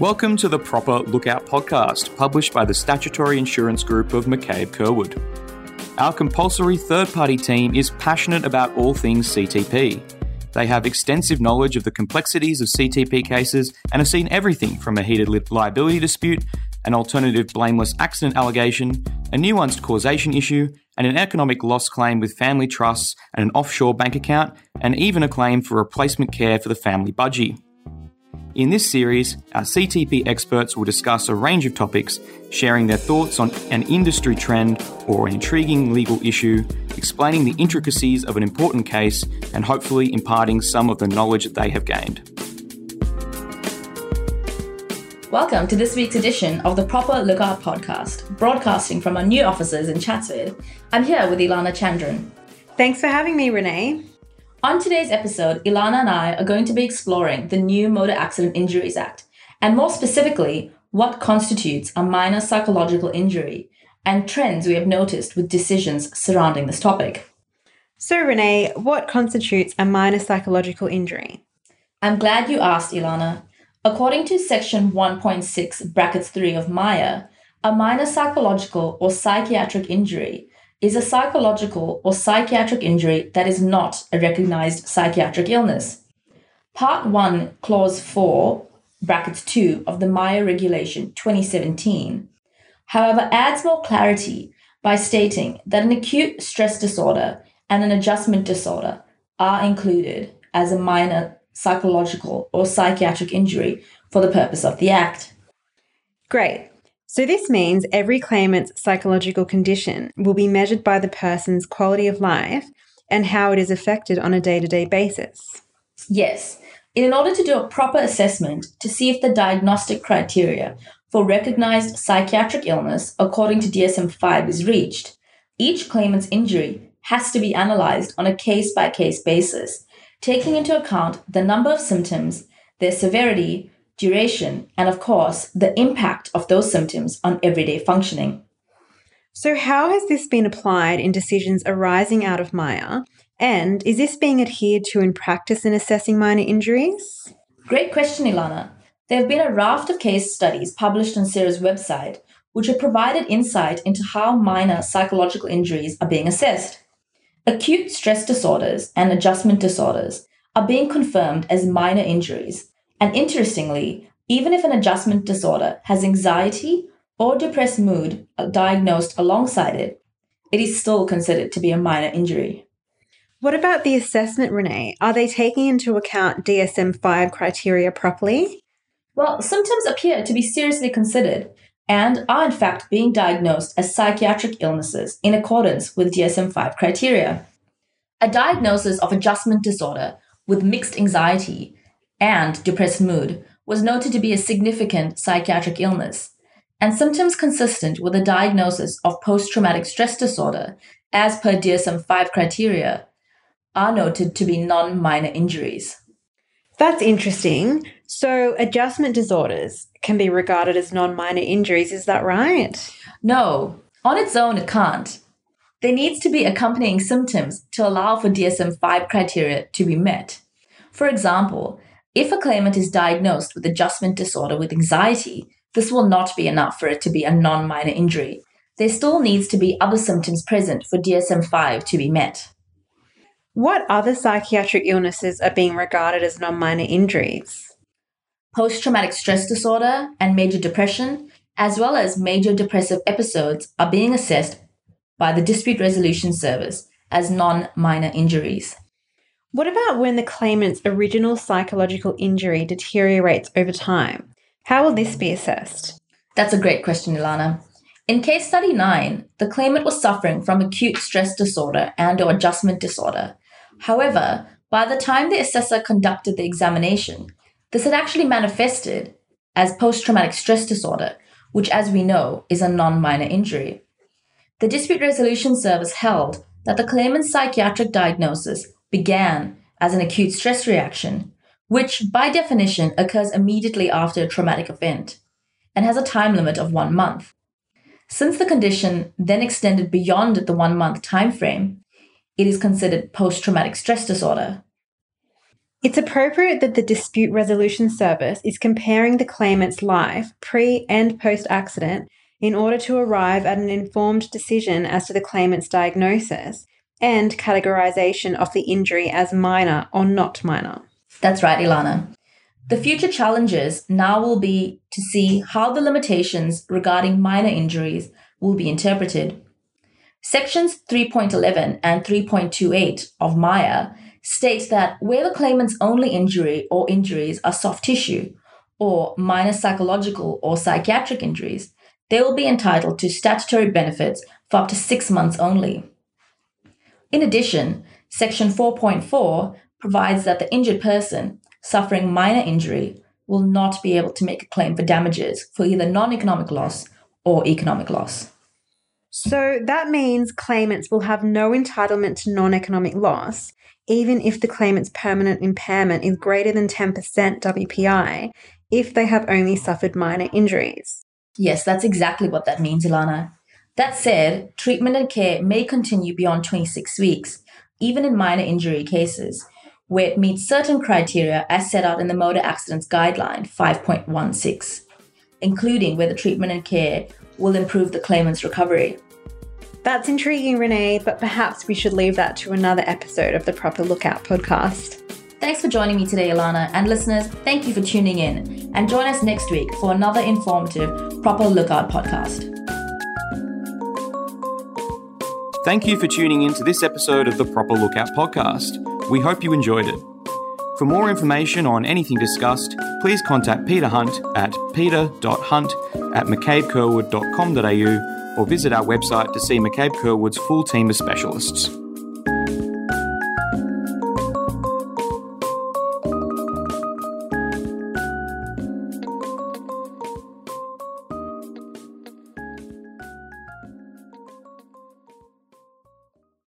Welcome to the Proper Lookout podcast, published by the Statutory Insurance Group of McCabe Curwood. Our compulsory third party team is passionate about all things CTP. They have extensive knowledge of the complexities of CTP cases and have seen everything from a heated liability dispute, an alternative blameless accident allegation, a nuanced causation issue, and an economic loss claim with family trusts and an offshore bank account, and even a claim for replacement care for the family budgie. In this series, our CTP experts will discuss a range of topics, sharing their thoughts on an industry trend or an intriguing legal issue, explaining the intricacies of an important case, and hopefully imparting some of the knowledge that they have gained. Welcome to this week's edition of the Proper Lookout podcast, broadcasting from our new offices in Chatswood. I'm here with Ilana Chandran. Thanks for having me, Renee. On today's episode, Ilana and I are going to be exploring the new Motor Accident Injuries Act, and more specifically, what constitutes a minor psychological injury, and trends we have noticed with decisions surrounding this topic. So, Renee, what constitutes a minor psychological injury? I'm glad you asked, Ilana. According to Section 1.6, brackets 3 of MIA, a minor psychological or psychiatric injury is a psychological or psychiatric injury that is not a recognized psychiatric illness. Part 1, Clause 4, brackets 2 of the MIA Regulation 2017, however, adds more clarity by stating that an acute stress disorder and an adjustment disorder are included as a minor psychological or psychiatric injury for the purpose of the Act. Great. So, this means every claimant's psychological condition will be measured by the person's quality of life and how it is affected on a day to day basis. Yes. In order to do a proper assessment to see if the diagnostic criteria for recognized psychiatric illness according to DSM 5 is reached, each claimant's injury has to be analyzed on a case by case basis, taking into account the number of symptoms, their severity, duration, and of course, the impact of those symptoms on everyday functioning. So, how has this been applied in decisions arising out of MAIA? And is this being adhered to in practice in assessing minor injuries? Great question, Ilana. There have been a raft of case studies published on SIRA's website, which have provided insight into how minor psychological injuries are being assessed. Acute stress disorders and adjustment disorders are being confirmed as minor injuries and interestingly, even if an adjustment disorder has anxiety or depressed mood uh, diagnosed alongside it, it is still considered to be a minor injury. What about the assessment, Renee? Are they taking into account DSM 5 criteria properly? Well, symptoms appear to be seriously considered and are in fact being diagnosed as psychiatric illnesses in accordance with DSM 5 criteria. A diagnosis of adjustment disorder with mixed anxiety and depressed mood was noted to be a significant psychiatric illness, and symptoms consistent with a diagnosis of post traumatic stress disorder, as per DSM 5 criteria, are noted to be non minor injuries. That's interesting. So, adjustment disorders can be regarded as non minor injuries, is that right? No, on its own, it can't. There needs to be accompanying symptoms to allow for DSM 5 criteria to be met. For example, if a claimant is diagnosed with adjustment disorder with anxiety, this will not be enough for it to be a non minor injury. There still needs to be other symptoms present for DSM 5 to be met. What other psychiatric illnesses are being regarded as non minor injuries? Post traumatic stress disorder and major depression, as well as major depressive episodes, are being assessed by the Dispute Resolution Service as non minor injuries. What about when the claimant's original psychological injury deteriorates over time? How will this be assessed? That's a great question, Ilana. In case study 9, the claimant was suffering from acute stress disorder and or adjustment disorder. However, by the time the assessor conducted the examination, this had actually manifested as post-traumatic stress disorder, which as we know is a non-minor injury. The dispute resolution service held that the claimant's psychiatric diagnosis began as an acute stress reaction, which by definition occurs immediately after a traumatic event and has a time limit of one month. Since the condition then extended beyond the one month time frame, it is considered post traumatic stress disorder. It's appropriate that the Dispute Resolution Service is comparing the claimant's life pre and post accident in order to arrive at an informed decision as to the claimant's diagnosis and categorization of the injury as minor or not minor. That's right, Ilana. The future challenges now will be to see how the limitations regarding minor injuries will be interpreted. Sections 3.11 and 3.28 of MIA states that where the claimant's only injury or injuries are soft tissue or minor psychological or psychiatric injuries, they will be entitled to statutory benefits for up to six months only. In addition, Section 4.4 provides that the injured person suffering minor injury will not be able to make a claim for damages for either non economic loss or economic loss. So that means claimants will have no entitlement to non economic loss, even if the claimant's permanent impairment is greater than 10% WPI, if they have only suffered minor injuries. Yes, that's exactly what that means, Ilana. That said, treatment and care may continue beyond 26 weeks, even in minor injury cases, where it meets certain criteria as set out in the Motor Accidents Guideline 5.16, including where the treatment and care will improve the claimant's recovery. That's intriguing, Renee, but perhaps we should leave that to another episode of the Proper Lookout podcast. Thanks for joining me today, Ilana, and listeners, thank you for tuning in. And join us next week for another informative Proper Lookout podcast. Thank you for tuning in to this episode of the Proper Lookout podcast. We hope you enjoyed it. For more information on anything discussed, please contact Peter Hunt at peter.hunt at mccabecurwood.com.au or visit our website to see McCabe Curwood's full team of specialists.